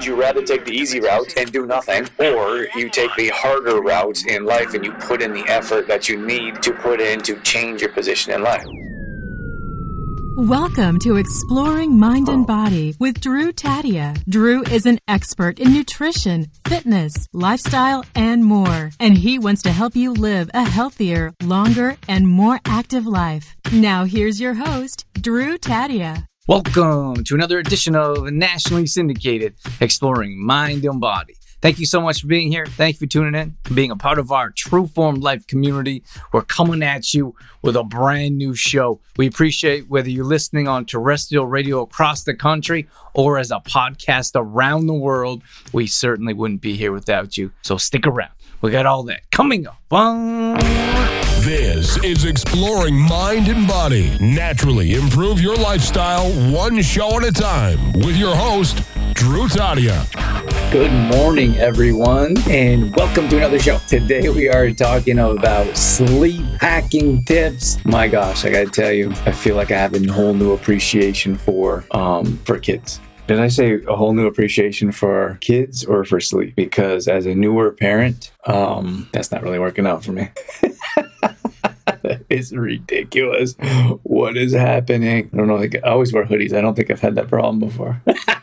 would you rather take the easy route and do nothing, or you take the harder route in life and you put in the effort that you need to put in to change your position in life? Welcome to Exploring Mind and oh. Body with Drew Taddia. Drew is an expert in nutrition, fitness, lifestyle, and more. And he wants to help you live a healthier, longer, and more active life. Now, here's your host, Drew Taddia. Welcome to another edition of Nationally Syndicated Exploring Mind and Body. Thank you so much for being here. Thank you for tuning in and being a part of our True Form Life community. We're coming at you with a brand new show. We appreciate whether you're listening on terrestrial radio across the country or as a podcast around the world. We certainly wouldn't be here without you. So stick around. We got all that coming up. This is Exploring Mind and Body. Naturally improve your lifestyle one show at a time with your host, Drew Taddia. Good morning, everyone, and welcome to another show. Today we are talking about sleep hacking tips. My gosh, I gotta tell you, I feel like I have a whole new appreciation for um for kids. Did I say a whole new appreciation for kids or for sleep? Because as a newer parent, um, that's not really working out for me. is ridiculous. What is happening? I don't know. Like, I always wear hoodies. I don't think I've had that problem before.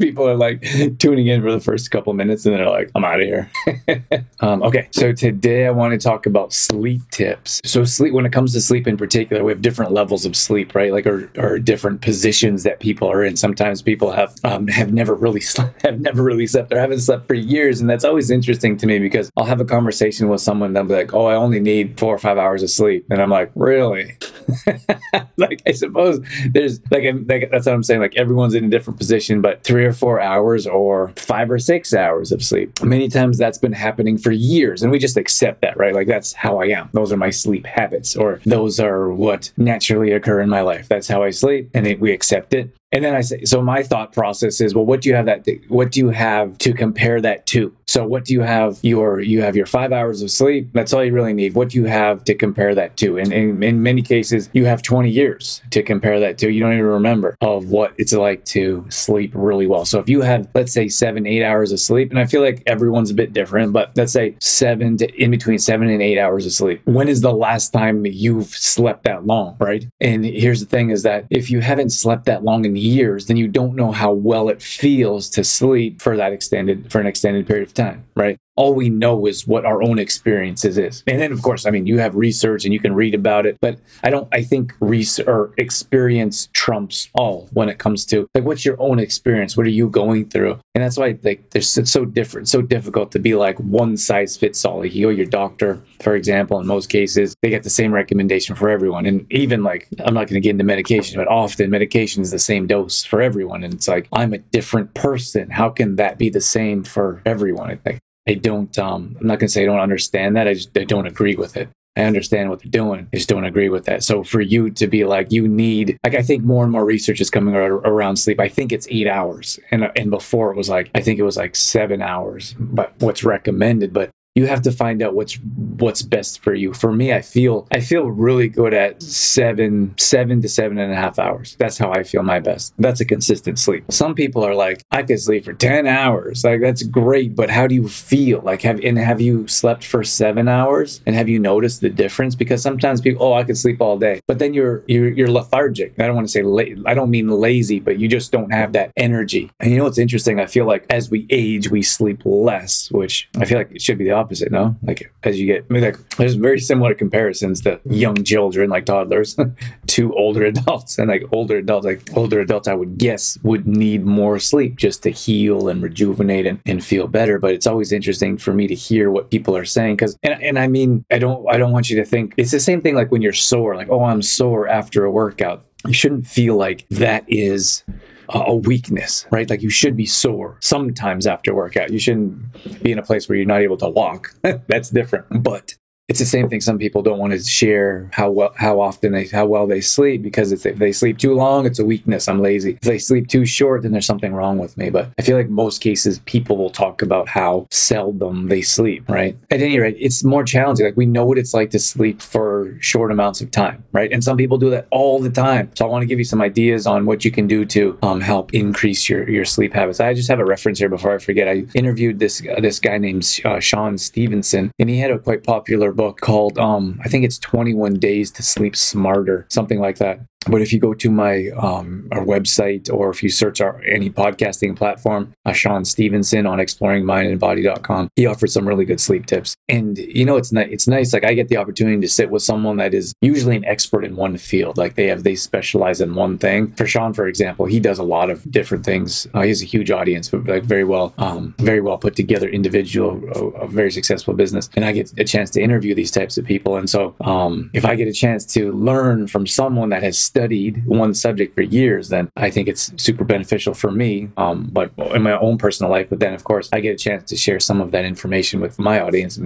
people are like tuning in for the first couple minutes and they're like, I'm out of here. um, okay, so today I want to talk about sleep tips. So, sleep, when it comes to sleep in particular, we have different levels of sleep, right? Like, or, or different positions that people are in. Sometimes people have um, have never really slept, have never really slept or haven't slept for years, and that's always interesting to me because I'll have a conversation with someone that'll be like, "Oh, I only need four or five hours of sleep," and I'm like, "Really?" like, I suppose there's like, like that's what I'm saying. Like, everyone's in a different position, but three or four hours or five or six hours of sleep. Many times that's been happening for years, and we just accept that, right? Like that's how I am. Those are my sleep habits, or those are what naturally occur in my life. That's how I sleep, and it, we accept it. And then I say, so my thought process is, well, what do you have that? What do you have to compare that to? So what do you have? Your you have your five hours of sleep. That's all you really need. What do you have to compare that to? And, in many cases, you have 20 years to compare that to. You don't even remember of what it's like to sleep really well. So if you have, let's say, seven, eight hours of sleep, and I feel like everyone's a bit different, but let's say seven to in between seven and eight hours of sleep. When is the last time you've slept that long, right? And here's the thing: is that if you haven't slept that long in years, then you don't know how well it feels to sleep for that extended for an extended period of time, right? All we know is what our own experiences is. And then, of course, I mean, you have research and you can read about it, but I don't, I think research or experience trumps all when it comes to like, what's your own experience? What are you going through? And that's why like there's it's so different, so difficult to be like one size fits all. Like you go your doctor, for example, in most cases, they get the same recommendation for everyone. And even like, I'm not going to get into medication, but often medication is the same dose for everyone. And it's like, I'm a different person. How can that be the same for everyone? I think. I don't, um, I'm not going to say I don't understand that. I just I don't agree with it. I understand what they're doing. I just don't agree with that. So for you to be like, you need, like, I think more and more research is coming around sleep. I think it's eight hours. And, and before it was like, I think it was like seven hours, but what's recommended. But you have to find out what's what's best for you. For me i feel i feel really good at seven seven to seven and a half hours. That's how i feel my best. That's a consistent sleep. Some people are like i could sleep for 10 hours. Like that's great but how do you feel? Like have and have you slept for seven hours? And have you noticed the difference? Because sometimes people oh i could sleep all day. But then you're you're, you're lethargic. I don't want to say la- i don't mean lazy but you just don't have that energy. And you know what's interesting? I feel like as we age we sleep less which i feel like it should be the opposite, no? Like as you get, I mean, like there's very similar comparisons to young children, like toddlers, to older adults, and like older adults, like older adults, I would guess would need more sleep just to heal and rejuvenate and, and feel better. But it's always interesting for me to hear what people are saying because, and, and I mean, I don't, I don't want you to think it's the same thing like when you're sore, like oh, I'm sore after a workout. You shouldn't feel like that is a weakness, right? Like you should be sore sometimes after workout. You shouldn't be in a place where you're not able to walk. That's different. But it's the same thing. Some people don't want to share how well, how often they, how well they sleep because if they sleep too long, it's a weakness. I'm lazy. If they sleep too short, then there's something wrong with me. But I feel like most cases, people will talk about how seldom they sleep, right? At any rate, it's more challenging. Like we know what it's like to sleep for short amounts of time, right? And some people do that all the time. So I want to give you some ideas on what you can do to um, help increase your your sleep habits. I just have a reference here before I forget. I interviewed this uh, this guy named uh, Shawn Stevenson, and he had a quite popular book called um, I think it's 21 Days to Sleep Smarter, something like that. But if you go to my um, our website or if you search our any podcasting platform, uh, Shawn Stevenson on exploringmindandbody.com, he offers some really good sleep tips. And you know, it's ni- it's nice. Like I get the opportunity to sit with someone that is usually an expert in one field. Like they have they specialize in one thing. For Shawn, for example, he does a lot of different things. Uh, he has a huge audience, but like very well, um, very well put together individual, a, a, very successful business. And I get a chance to interview these types of people. And so, um, if I get a chance to learn from someone that has studied one subject for years, then I think it's super beneficial for me, um, but in my own personal life. But then, of course, I get a chance to share some of that information with my audience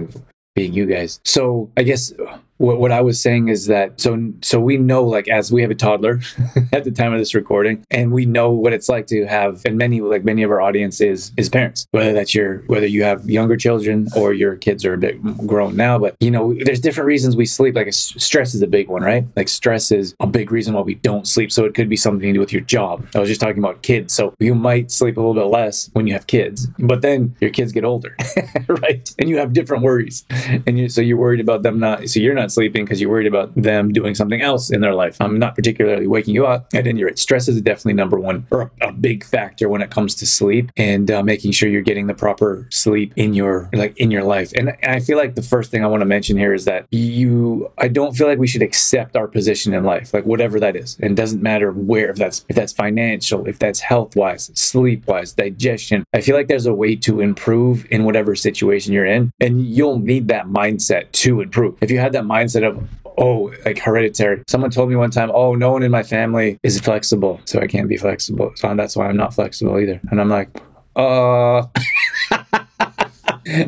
being you guys. So I guess what, what I was saying is that so so we know like as we have a toddler at the time of this recording, and we know what it's like to have, and many like many of our audience is is parents, whether that's your whether you have younger children or your kids are a bit grown now, but you know there's different reasons we sleep. Like stress is a big one, right? Like stress is a big reason why we don't sleep. So it could be something to do with your job. I was just talking about kids, so you might sleep a little bit less when you have kids, but then your kids get older, right? And you have different worries, and you so you're worried about them not. So you're not not sleeping because you're worried about them doing something else in their life. I'm not particularly waking you up. At any rate, stress is definitely number one or a, big factor when it comes to sleep and uh, making sure you're getting the proper sleep in your like in your life. And, I feel like the first thing I want to mention here is that you, I don't feel like we should accept our position in life, like whatever that is. And it doesn't matter where, if that's if that's financial, if that's health wise, sleep wise, digestion. I feel like there's a way to improve in whatever situation you're in, and you'll need that mindset to improve. If you have that mindset mindset of oh like hereditary. Someone told me one time oh no one in my family is flexible so i can't be flexible. So that's why i'm not flexible either. And i'm like uh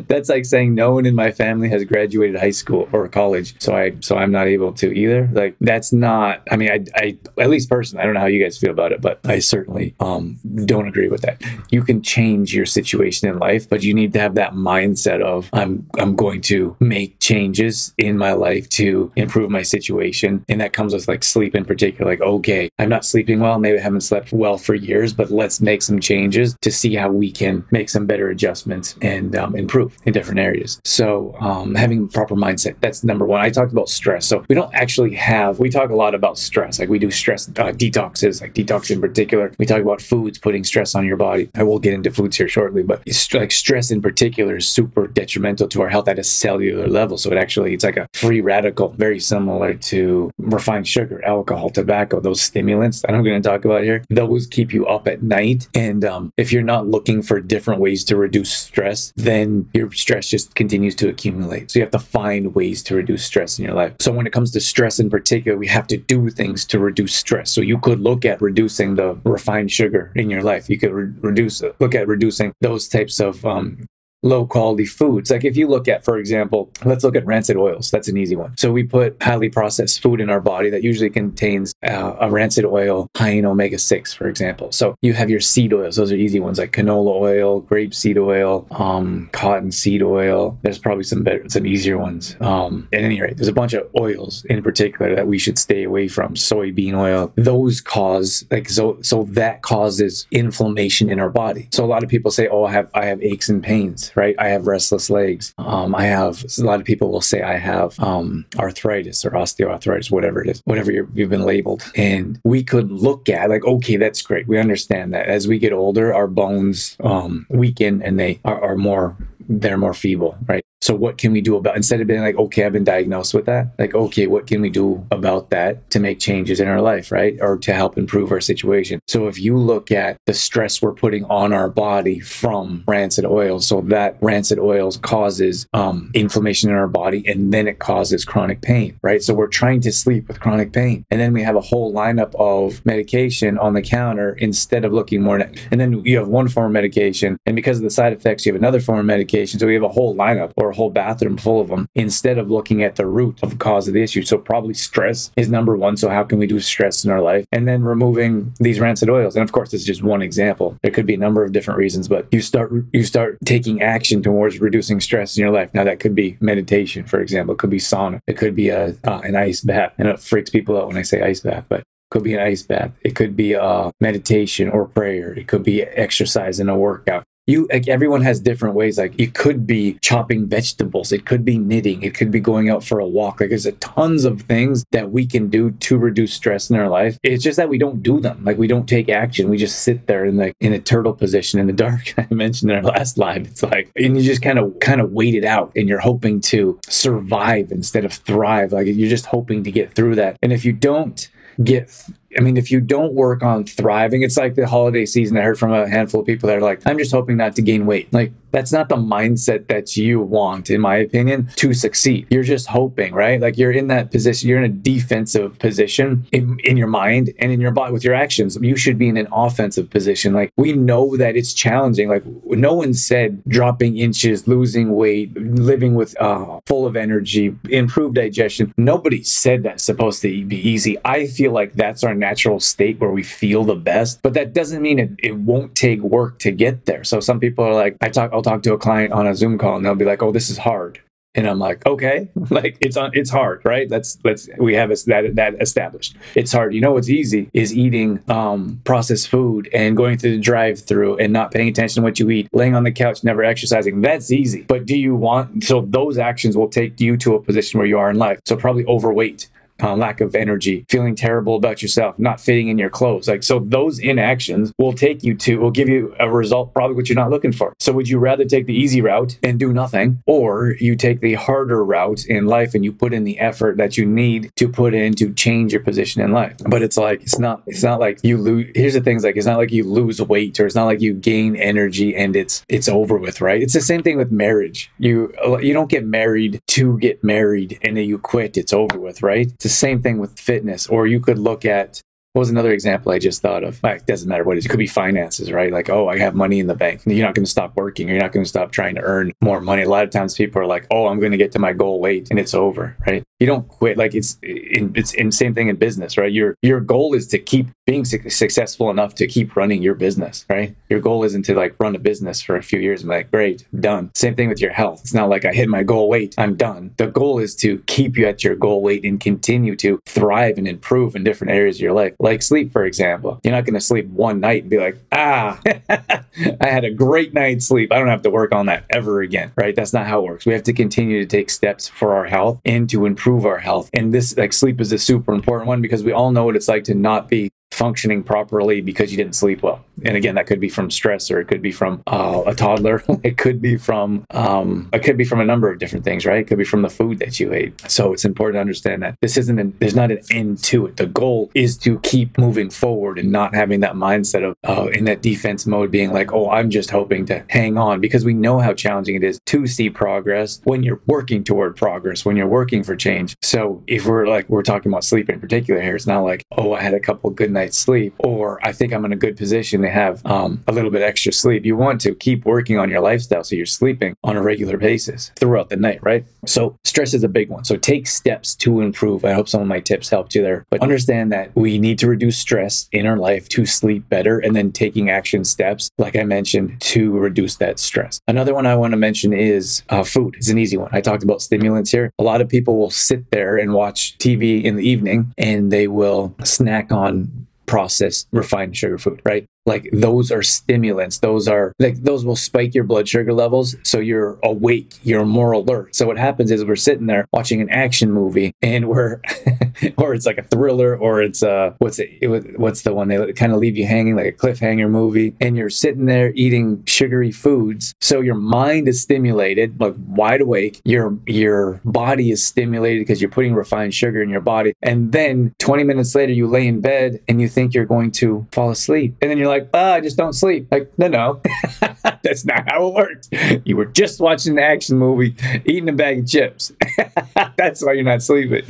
that's like saying no one in my family has graduated high school or college, so I so I'm not able to either. Like that's not. I mean, I, I at least personally, I don't know how you guys feel about it, but I certainly um, don't agree with that. You can change your situation in life, but you need to have that mindset of I'm I'm going to make changes in my life to improve my situation, and that comes with like sleep in particular. Like okay, I'm not sleeping well. Maybe I haven't slept well for years, but let's make some changes to see how we can make some better adjustments and um, and improve in different areas. So um, having proper mindset, that's number one. I talked about stress. So we don't actually have, we talk a lot about stress. Like we do stress uh, detoxes, like detox in particular. We talk about foods putting stress on your body. I will get into foods here shortly, but it's like stress in particular is super detrimental to our health at a cellular level. So it actually, it's like a free radical, very similar to refined sugar, alcohol, tobacco, those stimulants that I'm going to talk about here. Those keep you up at night. And um, if you're not looking for different ways to reduce stress, then your stress just continues to accumulate. So you have to find ways to reduce stress in your life. So when it comes to stress in particular, we have to do things to reduce stress. So you could look at reducing the refined sugar in your life. You could re- reduce, look at reducing those types of um, low quality foods. Like if you look at, for example, let's look at rancid oils. That's an easy one. So we put highly processed food in our body that usually contains uh, a rancid oil high in omega 6, for example. So you have your seed oils. Those are easy ones like canola oil, grape seed oil, um, cotton seed oil. There's probably some better, some easier ones. Um, at any rate, there's a bunch of oils in particular that we should stay away from. Soybean oil. Those cause like so so that causes inflammation in our body. So a lot of people say, "Oh, I have I have aches and pains." Right? I have restless legs. Um, I have a lot of people will say I have um, arthritis or osteoarthritis, whatever it is, whatever you have been labeled. And we could look at like, okay, that's great. We understand that as we get older, our bones um, weaken and they are, are more they're more feeble, right? So what can we do about instead of being like, okay, I've been diagnosed with that, like, okay, what can we do about that to make changes in our life, right? Or to help improve our situation. So if you look at the stress we're putting on our body from rancid oils, so that rancid oils causes um, inflammation in our body and then it causes chronic pain, right? So we're trying to sleep with chronic pain. And then we have a whole lineup of medication on the counter instead of looking more. And then you have one form of medication. And because of the side effects, you have another form of medication. So we have a whole lineup or a whole bathroom full of them instead of looking at the root of the cause of the issue. So probably stress is number one. So how can we do stress in our life? And then removing these rancid oils. And of course, this is just one example. There could be a number of different reasons, but you start you start taking action towards reducing stress in your life. Now that could be meditation, for example. It could be sauna. It could be a uh, an ice bath. And it freaks people out when I say ice bath, but could be an ice bath. It could be a meditation or prayer. It could be exercise and a workout you like everyone has different ways. Like it could be chopping vegetables. It could be knitting. It could be going out for a walk. Like there's a tons of things that we can do to reduce stress in our life. It's just that we don't do them. Like we don't take action. We just sit there in the in a turtle position in the dark. I mentioned in our last live it's like and you just kind of kind of wait it out and you're hoping to survive instead of thrive. Like you're just hoping to get through that. And if you don't get I mean, if you don't work on thriving, it's like the holiday season. I heard from a handful of people that are like, I'm just hoping not to gain weight. Like, that's not the mindset that you want, in my opinion, to succeed. You're just hoping, right? Like, you're in that position, you're in a defensive position in, in your mind and in your body with your actions. You should be in an offensive position. Like, we know that it's challenging. Like, no one said dropping inches, losing weight, living with uh, full of energy, improved digestion. Nobody said that's supposed to be easy. I feel like that's our natural state where we feel the best, but that doesn't mean it, it won't take work to get there. So some people are like, I talk, I'll talk to a client on a Zoom call and they'll be like, oh, this is hard. And I'm like, okay, like it's on, it's hard, right? Let's let's we have that that established. It's hard. You know what's easy is eating um, processed food and going through the drive-through and not paying attention to what you eat, laying on the couch, never exercising. That's easy. But do you want? So those actions will take you to a position where you are in life. So probably overweight uh, lack of energy, feeling terrible about yourself, not fitting in your clothes. Like, so those inactions will take you to, will give you a result, probably what you're not looking for. So, would you rather take the easy route and do nothing, or you take the harder route in life and you put in the effort that you need to put in to change your position in life? But it's like, it's not, it's not like you lose, here's the things like, it's not like you lose weight or it's not like you gain energy and it's, it's over with, right? It's the same thing with marriage. You, you don't get married to get married and then you quit, it's over with, right? It's the same thing with fitness. Or you could look at what was another example I just thought of? Like, doesn't matter what it is. It could be finances, right? Like, oh, I have money in the bank. You're not going to stop working. You're not going to stop trying to earn more money. A lot of times people are like, oh, I'm going to get to my goal weight and it's over, right? You don't quit. Like it's it's in same thing in business, right? Your, your goal is to keep being su- successful enough to keep running your business, right? Your goal isn't to like run a business for a few years and be like, great, done. Same thing with your health. It's not like I hit my goal weight, I'm done. The goal is to keep you at your goal weight and continue to thrive and improve in different areas of your life, sleep, for example. You're not going to sleep one night and be like, ah, I had a great night's sleep. I don't have to work on that ever again, right? That's not how it works. We have to continue to take steps for our health and to improve our health. And this, like, sleep is a super important one because we all know what it's like to not be functioning properly because you didn't sleep well. And again, that could be from stress, or it could be from uh, a toddler. it could be from um, it could be from a number of different things, right? It could be from the food that you ate. So it's important to understand that this isn't an, there's not an end to it. The goal is to keep moving forward and not having that mindset of uh, in that defense mode, being like, oh, I'm just hoping to hang on because we know how challenging it is to see progress when you're working toward progress, when you're working for change. So if we're like we're talking about sleep in particular here, it's not like oh, I had a couple good night's sleep, or I think I'm in a good position to have um, a little bit extra sleep. You want to keep working on your lifestyle so you're sleeping on a regular basis throughout the night, right? So stress is a big one. So take steps to improve. I hope some of my tips helped you there. But understand that we need to reduce stress in our life to sleep better and then taking action steps, like I mentioned, to reduce that stress. Another one I want to mention is uh, food. It's an easy one. I talked about stimulants here. A lot of people will sit there and watch TV in the evening and they will snack on processed refined sugar food, right? Like those are stimulants. Those are like those will spike your blood sugar levels so you're awake you're more alert. So what happens is we're sitting there watching an action movie and we're or it's like a thriller or it's uh what's it, it what's the one? They kind of leave you hanging like a cliffhanger movie and you're sitting there eating sugary foods. So your mind is stimulated like wide awake. Your your body is stimulated because you're putting refined sugar in your body. And then 20 minutes later you lay in bed and you think you're going to fall asleep. And then you're like like, oh, I just don't sleep. Like, no, no, that's not how it works. You were just watching an action movie, eating a bag of chips. that's why you're not sleeping.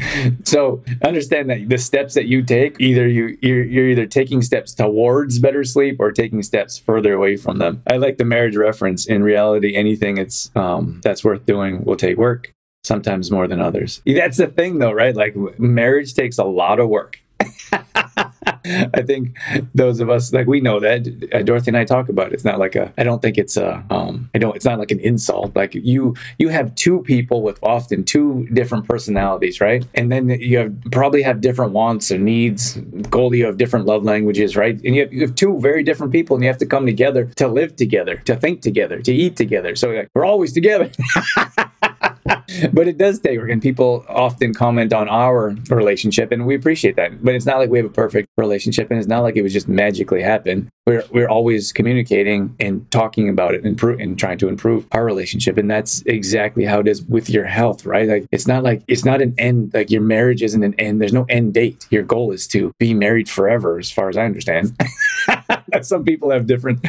So understand that the steps that you take, either you you're, you're either taking steps towards better sleep or taking steps further away from them. I like the marriage reference. In reality, anything it's um, that's worth doing will take work sometimes more than others. That's the thing though, right? Like marriage takes a lot of work. I think those of us like we know that uh, Dorothy and I talk about it. It's not like a. I don't think it's a. Um, I don't. It's not like an insult. Like you, you have two people with often two different personalities, right? And then you have probably have different wants and needs. Goldie, you have different love languages, right? And you have, you have two very different people, and you have to come together to live together, to think together, to eat together. So like, we're always together. but it does take work, and people often comment on our relationship, and we appreciate that. But it's not like we have a perfect relationship, and it's not like it was just magically happen. We're we're always communicating and talking about it and, and trying to improve our relationship, and that's exactly how it is with your health, right? Like it's not like it's not an end. Like your marriage isn't an end. There's no end date. Your goal is to be married forever, as far as I understand. Some people have different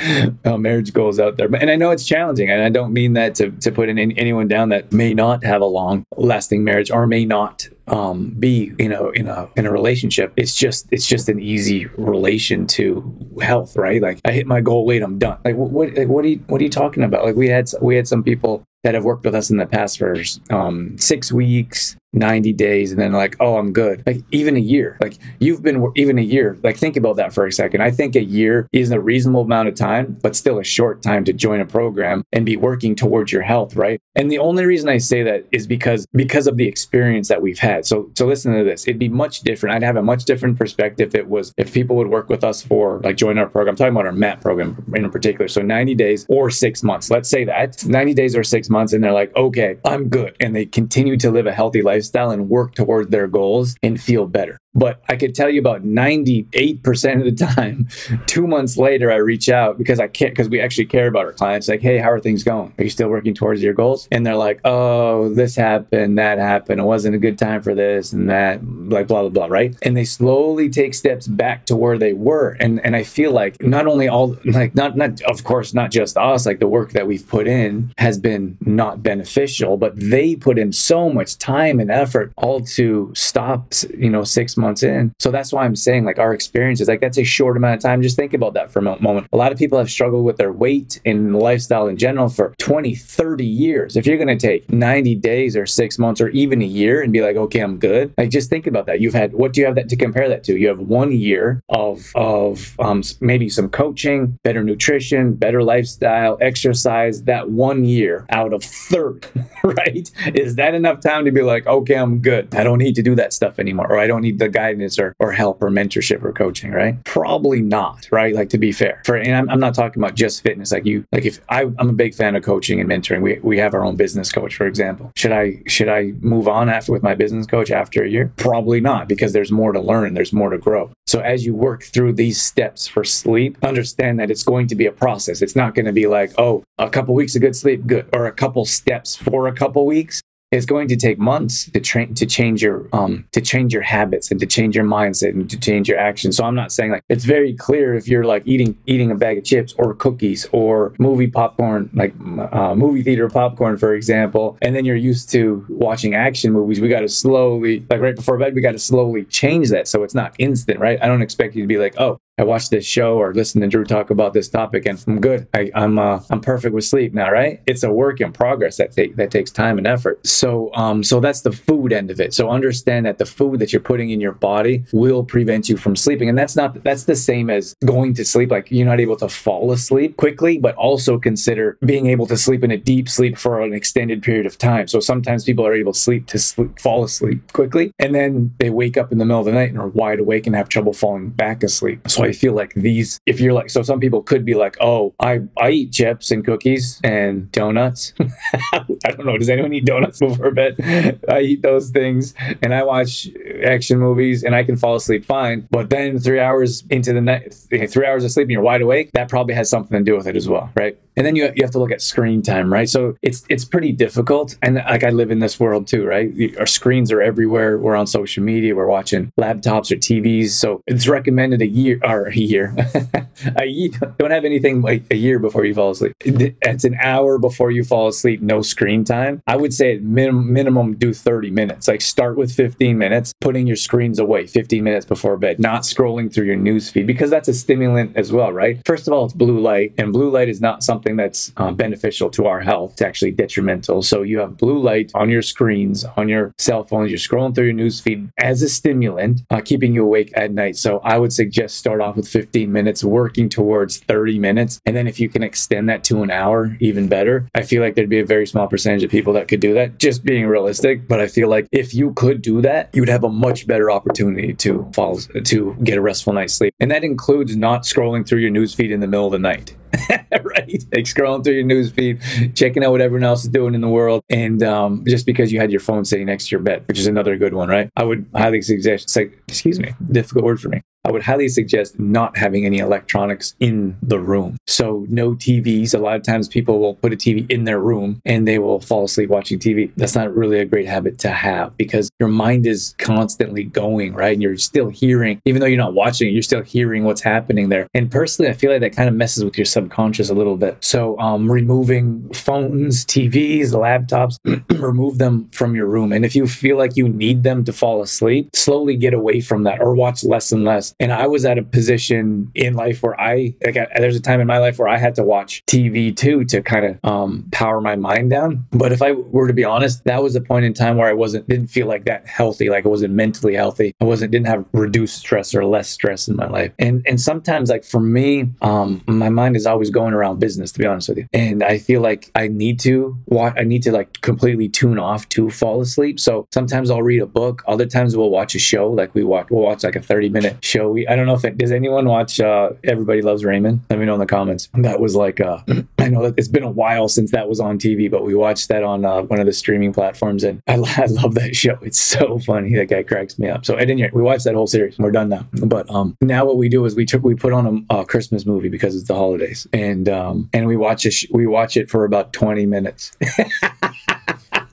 uh, marriage goals out there, but and I know it's challenging, and I don't mean that to to put in anyone down that may not have a long lasting marriage or may not um, be you know in a in a relationship it's just it's just an easy relation to health right? Like i hit my goal weight i'm done. Like what like, what are you what are you talking about? Like we had we had some people that have worked with us in the past for um, six weeks 90 days and then like oh i'm good. Like even a year. Like you've been even a year. Like think about that for a second. I think a year is a reasonable amount of time but still a short time to join a program and be working towards your health right? And the only reason i say that is because because of the experience that we've had. So so listen to this. It'd be much different. I'd have a much different perspective if it was if people would work with us for like join our program. I'm talking about our mat program in particular. So 90 days or six months. Let's say that. 90 days or six months and they're like okay i'm good and they continue to live a healthy lifestyle and work towards their goals and feel better. But I could tell you about 98% of the time, two months later, I reach out because I can't, because we actually care about our clients. Like, hey, how are things going? Are you still working towards your goals? And they're like, oh, this happened, that happened. It wasn't a good time for this and that, like, blah, blah, blah, right? And they slowly take steps back to where they were. And, and I feel like not only all, like, not, not, of course, not just us, like the work that we've put in has been not beneficial, but they put in so much time and effort all to stop, you know, six months in. So that's why I'm saying like our experiences, like that's a short amount of time. Just think about that for a moment. A lot of people have struggled with their weight and lifestyle in general for 20, 30 years. If you're going to take 90 days or six months or even a year and be like, okay, I'm good. Like just think about that. You've had, what do you have that to compare that to? You have one year of, of um, maybe some coaching, better nutrition, better lifestyle, exercise, that one year out of 30, right? Is that enough time to be like, okay, I'm good. I don't need to do that stuff anymore. Or I don't need the guidance or, or help or mentorship or coaching, right? Probably not, right? Like to be fair, for and I'm, I'm not talking about just fitness. Like you, like if I, I'm a big fan of coaching and mentoring. We we have our own business coach, for example. Should I should I move on after with my business coach after a year? Probably not, because there's more to learn, there's more to grow. So as you work through these steps for sleep, understand that it's going to be a process. It's not going to be like, oh, a couple weeks of good sleep, good, or a couple steps for a couple weeks it's going to take months to train to change your um to change your habits and to change your mindset and to change your actions. So i'm not saying like it's very clear if you're like eating eating a bag of chips or cookies or movie popcorn like uh, movie theater popcorn for example and then you're used to watching action movies we got to slowly like right before bed we got to slowly change that so it's not instant right? I don't expect you to be like oh I watched this show or listened to Drew talk about this topic, and I'm good. I, am I'm, uh, I'm perfect with sleep now, right? It's a work in progress that take, that takes time and effort. So um so that's the food end of it. So understand that the food that you're putting in your body will prevent you from sleeping, and that's not that's the same as going to sleep. Like you're not able to fall asleep quickly, but also consider being able to sleep in a deep sleep for an extended period of time. So sometimes people are able to sleep to sleep, fall asleep quickly, and then they wake up in the middle of the night and are wide awake and have trouble falling back asleep. So I feel like these, if you're like, so some people could be like, oh, I, I eat chips and cookies and donuts. I don't know. Does anyone eat donuts before bed? I eat those things and I watch action movies and I can fall asleep fine. But then three hours into the night, three hours of sleep and you're wide awake, that probably has something to do with it as well, right? And then you, you have to look at screen time, right? So it's it's pretty difficult. And like I live in this world too, right? Our screens are everywhere. We're on social media. We're watching laptops or TVs. So it's recommended a year or or a year. a. Don't have anything like a year before you fall asleep. It's an hour before you fall asleep, no screen time. I would say minimum do 30 minutes. Like start with 15 minutes, putting your screens away 15 minutes before bed, not scrolling through your news feed because that's a stimulant as well, right? First of all, it's blue light, and blue light is not something that's uh, beneficial to our health. It's actually detrimental. So you have blue light on your screens, on your cell phones. You're scrolling through your news feed as a stimulant, uh, keeping you awake at night. So I would suggest start off with 15 minutes, working towards 30 minutes, and then if you can extend that to an hour, even better. I feel like there'd be a very small percentage of people that could do that. Just being realistic, but I feel like if you could do that, you would have a much better opportunity to fall to get a restful night's sleep, and that includes not scrolling through your news feed in the middle of the night. right? Like scrolling through your news feed, checking out what everyone else is doing in the world, and um, just because you had your phone sitting next to your bed, which is another good one, right? I would highly suggest. Excuse me, difficult word for me. I would highly suggest not having any electronics in the room. So, no TVs. A lot of times people will put a TV in their room and they will fall asleep watching TV. That's not really a great habit to have because your mind is constantly going, right? And you're still hearing, even though you're not watching you're still hearing what's happening there. And personally, I feel like that kind of messes with your subconscious a little bit. So, um, removing phones, TVs, laptops, remove them from your room. And if you feel like you need them to fall asleep, slowly get away from that or watch less and less and I was at a position in life where I, like, there's a time in my life where I had to watch TV too to kind of um, power my mind down. But if I were to be honest, that was a point in time where I wasn't, didn't feel like that healthy, like I wasn't mentally healthy. I wasn't, didn't have reduced stress or less stress in my life. And, and sometimes, like for me, um, my mind is always going around business, to be honest with you. And I feel like I need to watch, I need to like completely tune off to fall asleep. So sometimes I'll read a book. Other times we'll watch a show, like we watch, we'll watch like a 30 minute show we I don't know if it, does anyone watch uh, Everybody Loves Raymond. Let me know in the comments. That was like uh, I know that it's been a while since that was on TV, but we watched that on uh, one of the streaming platforms, and I, I, love that show. It's so funny. That guy cracks me up. So I didn't. We watched that whole series. We're done now. But um, now what we do is we took we put on a, a Christmas movie because it's the holidays, and um, and we watch. We watch it for about twenty minutes.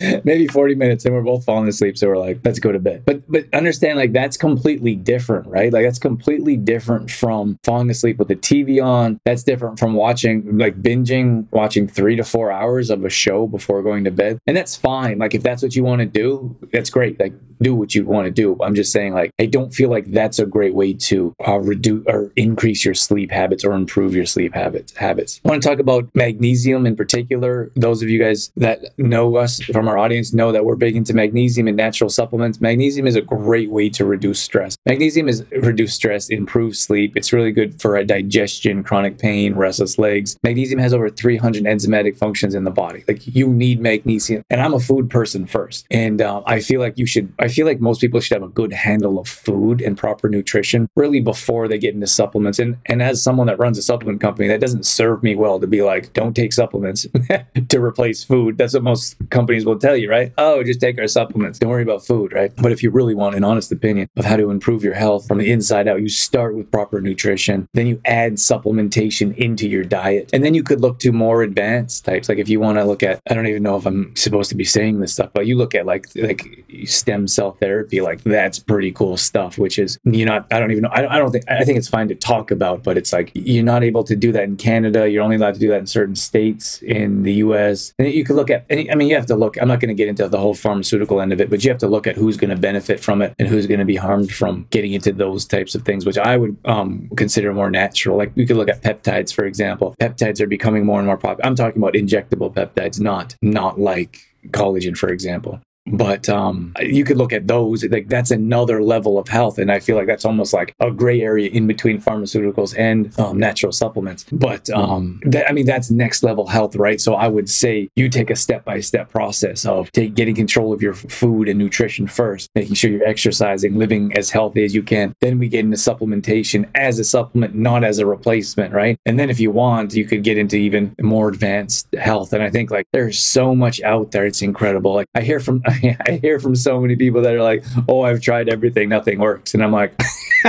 maybe 40 minutes and we're both falling asleep so we're like let's go to bed. But but understand like that's completely different right? Like that's completely different from falling asleep with the tv on. That's different from watching like binging watching three to four hours of a show before going to bed. And that's fine. Like if that's what you want to do that's great. Like do what you want to do. I'm just saying like i don't feel like that's a great way to uh, reduce or increase your sleep habits or improve your sleep habits habits. I want to talk about magnesium in particular? Those of you guys that know us from our audience know that we're big into magnesium and natural supplements. Magnesium is a great way to reduce stress. Magnesium is reduce stress improve sleep. It's really good for digestion chronic pain restless legs. Magnesium has over 300 enzymatic functions in the body. Like you need magnesium. And i'm a food person first. And uh, i feel like you should I feel like most people should have a good handle of food and proper nutrition really before they get into supplements. And and as someone that runs a supplement company, that doesn't serve me well to be like, don't take supplements to replace food. That's what most companies will tell you, right? Oh, just take our supplements. Don't worry about food, right? But if you really want an honest opinion of how to improve your health from the inside out, you start with proper nutrition. Then you add supplementation into your diet. And then you could look to more advanced types. Like if you want to look at, I don't even know if I'm supposed to be saying this stuff, but you look at like like stem cell therapy, like that's pretty cool stuff, which is you're not, I don't even know, I don't, I don't think, I think it's fine to talk about, but it's like you're not able to do that in Canada. You're only allowed to do that in certain states in the US. And you could look at, I mean, you have to look, I'm not going to get into the whole pharmaceutical end of it, but you have to look at who's going to benefit from it and who's going to be harmed from getting into those types of things, which I would um, consider more natural. Like we could look at peptides, for example. Peptides are becoming more and more popular. I'm talking about injectable peptides, not not like collagen, for example but um, you could look at those like that's another level of health and i feel like that's almost like a gray area in between pharmaceuticals and um, natural supplements. But um, that, i mean that's next level health right? So i would say you take a step-by-step process of take, getting control of your food and nutrition first making sure you're exercising living as healthy as you can. Then we get into supplementation as a supplement not as a replacement right? And then if you want you could get into even more advanced health. And i think like there's so much out there it's incredible. Like i hear from I, I hear from so many people that are like, "Oh, I've tried everything, nothing works," and I'm like,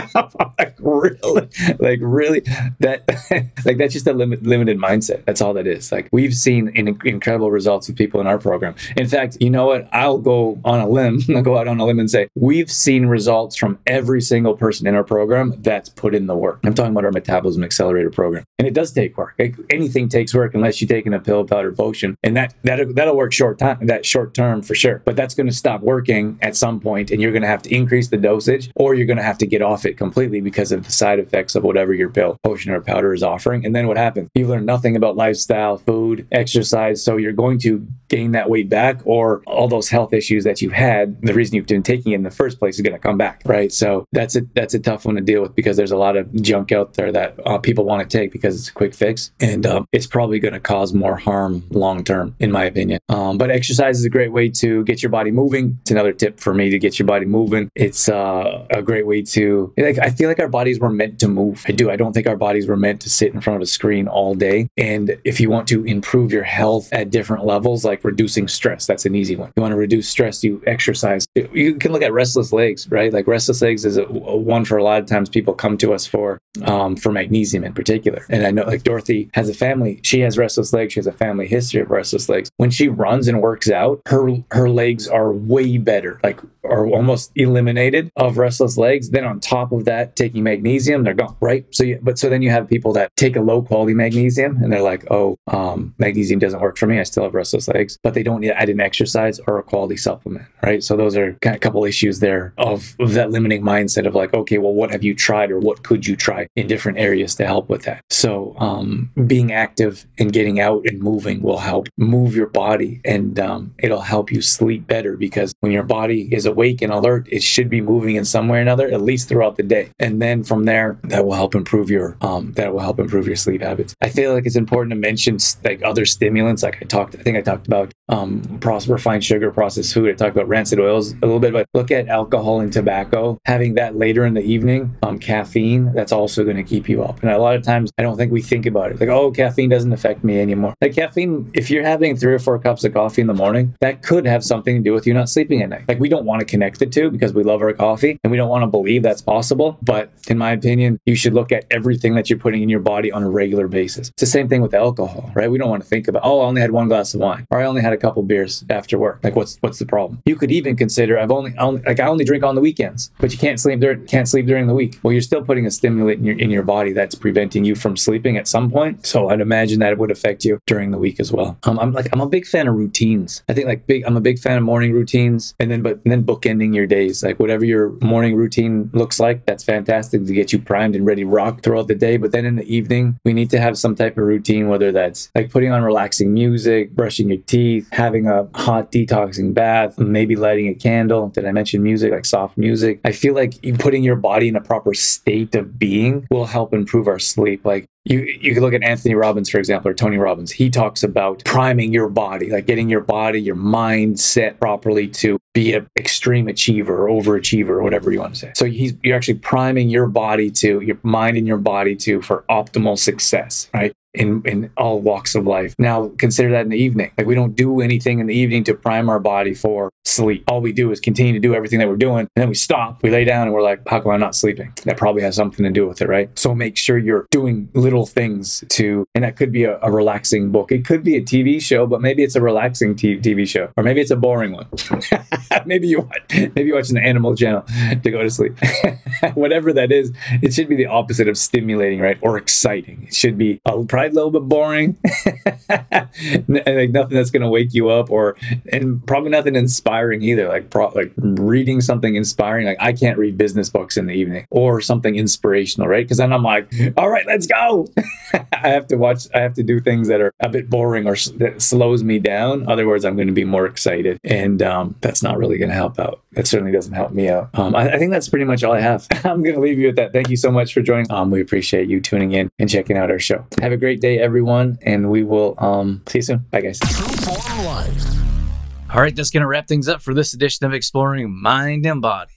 like really, like really, that like that's just a limit, limited mindset. That's all that is. Like we've seen in, incredible results with people in our program. In fact, you know what? I'll go on a limb. I'll go out on a limb and say we've seen results from every single person in our program that's put in the work. I'm talking about our metabolism accelerator program, and it does take work. Like, anything takes work unless you're taking a pill, powder, potion, and that that that'll work short time, that short term for sure. But that's going to stop working at some point, and you're going to have to increase the dosage, or you're going to have to get off it completely because of the side effects of whatever your pill, potion, or powder is offering. And then what happens? You learn nothing about lifestyle, food, exercise, so you're going to gain that weight back, or all those health issues that you had. The reason you've been taking it in the first place is going to come back, right? So that's a that's a tough one to deal with because there's a lot of junk out there that uh, people want to take because it's a quick fix, and um, it's probably going to cause more harm long term, in my opinion. Um, but exercise is a great way to get your body moving. It's another tip for me to get your body moving. It's uh, a great way to like. I feel like our bodies were meant to move. I do. I don't think our bodies were meant to sit in front of a screen all day. And if you want to improve your health at different levels, like reducing stress, that's an easy one. You want to reduce stress, you exercise. You can look at restless legs, right? Like restless legs is a, a one for a lot of times people come to us for um, for magnesium in particular. And I know like Dorothy has a family. She has restless legs. She has a family history of restless legs. When she runs and works out, her her legs are way better, like are almost eliminated of restless legs. Then on top of that, taking magnesium, they're gone, right? So, you, but so then you have people that take a low quality magnesium and they're like, oh, um, magnesium doesn't work for me. I still have restless legs, but they don't need add an exercise or a quality supplement, right? So those are kind of a couple issues there of, of that limiting mindset of like, okay, well, what have you tried or what could you try in different areas to help with that? So um, being active and getting out and moving will help move your body and um, it'll help you sleep better because when your body is awake and alert, it should be moving in some way or another, at least throughout the day. And then from there, that will help improve your um, that will help improve your sleep habits. I feel like it's important to mention like other stimulants, like I talked, I think I talked about um, refined sugar, processed food. I talked about rancid oils a little bit, but look at alcohol and tobacco. Having that later in the evening, um, caffeine, that's also going to keep you up. And a lot of times, I don't think we think about it. Like, oh, caffeine doesn't affect me anymore. Like caffeine, if you're having three or four cups of coffee in the morning, that could have something to do with you not sleeping at night. Like we don't want to connect the two because we love our coffee and we don't want to believe that's possible. But in my opinion, you should look at everything that you're putting in your body on a regular basis. It's the same thing with alcohol, right? We don't want to think about, oh, I only had one glass of wine or I only had a couple beers after work. Like what's what's the problem? You could even consider I've only, only like I only drink on the weekends, but you can't sleep during can't sleep during the week. Well, you're still putting a stimulant in your in your body that's preventing you from sleeping at some point. So I'd imagine that it would affect you during the week as well. Um, I'm like I'm a big fan of routines. I think like big I'm a big fan of morning routines and then but and then bookending your days. Like whatever your morning routine looks like, that's fantastic to get you primed and ready to rock throughout the day. But then in the evening, we need to have some type of routine, whether that's like putting on relaxing music, brushing your teeth, having a hot detoxing bath, maybe lighting a candle. Did I mention music, like soft music? I feel like putting your body in a proper state of being will help improve our sleep. Like you you can look at Anthony Robbins, for example, or Tony Robbins. He talks about priming your body, like getting your body, your mind set properly to be an extreme achiever or overachiever or whatever you want to say. So he's you're actually priming your body to your mind and your body to for optimal success, right? In, in all walks of life. Now, consider that in the evening. Like, we don't do anything in the evening to prime our body for sleep. All we do is continue to do everything that we're doing. And then we stop, we lay down, and we're like, how come I'm not sleeping? That probably has something to do with it, right? So make sure you're doing little things to, and that could be a, a relaxing book. It could be a TV show, but maybe it's a relaxing t- TV show, or maybe it's a boring one. maybe you watch, maybe you watch an Animal Channel to go to sleep. Whatever that is, it should be the opposite of stimulating, right? Or exciting. It should be a, probably a little bit boring, like nothing that's going to wake you up, or and probably nothing inspiring either. Like pro, like reading something inspiring. Like I can't read business books in the evening, or something inspirational, right? Because then I'm like, all right, let's go. I have to watch. I have to do things that are a bit boring or that slows me down. Otherwise, I'm going to be more excited, and um, that's not really going to help out. That certainly doesn't help me out. Um, I, I, think that's pretty much all I have. I'm going to leave you with that. Thank you so much for joining. Um, we appreciate you tuning in and checking out our show. Have a great day, everyone, and we will um, see you soon. Bye, guys. All right, that's going to wrap things up for this edition of Exploring Mind and Body.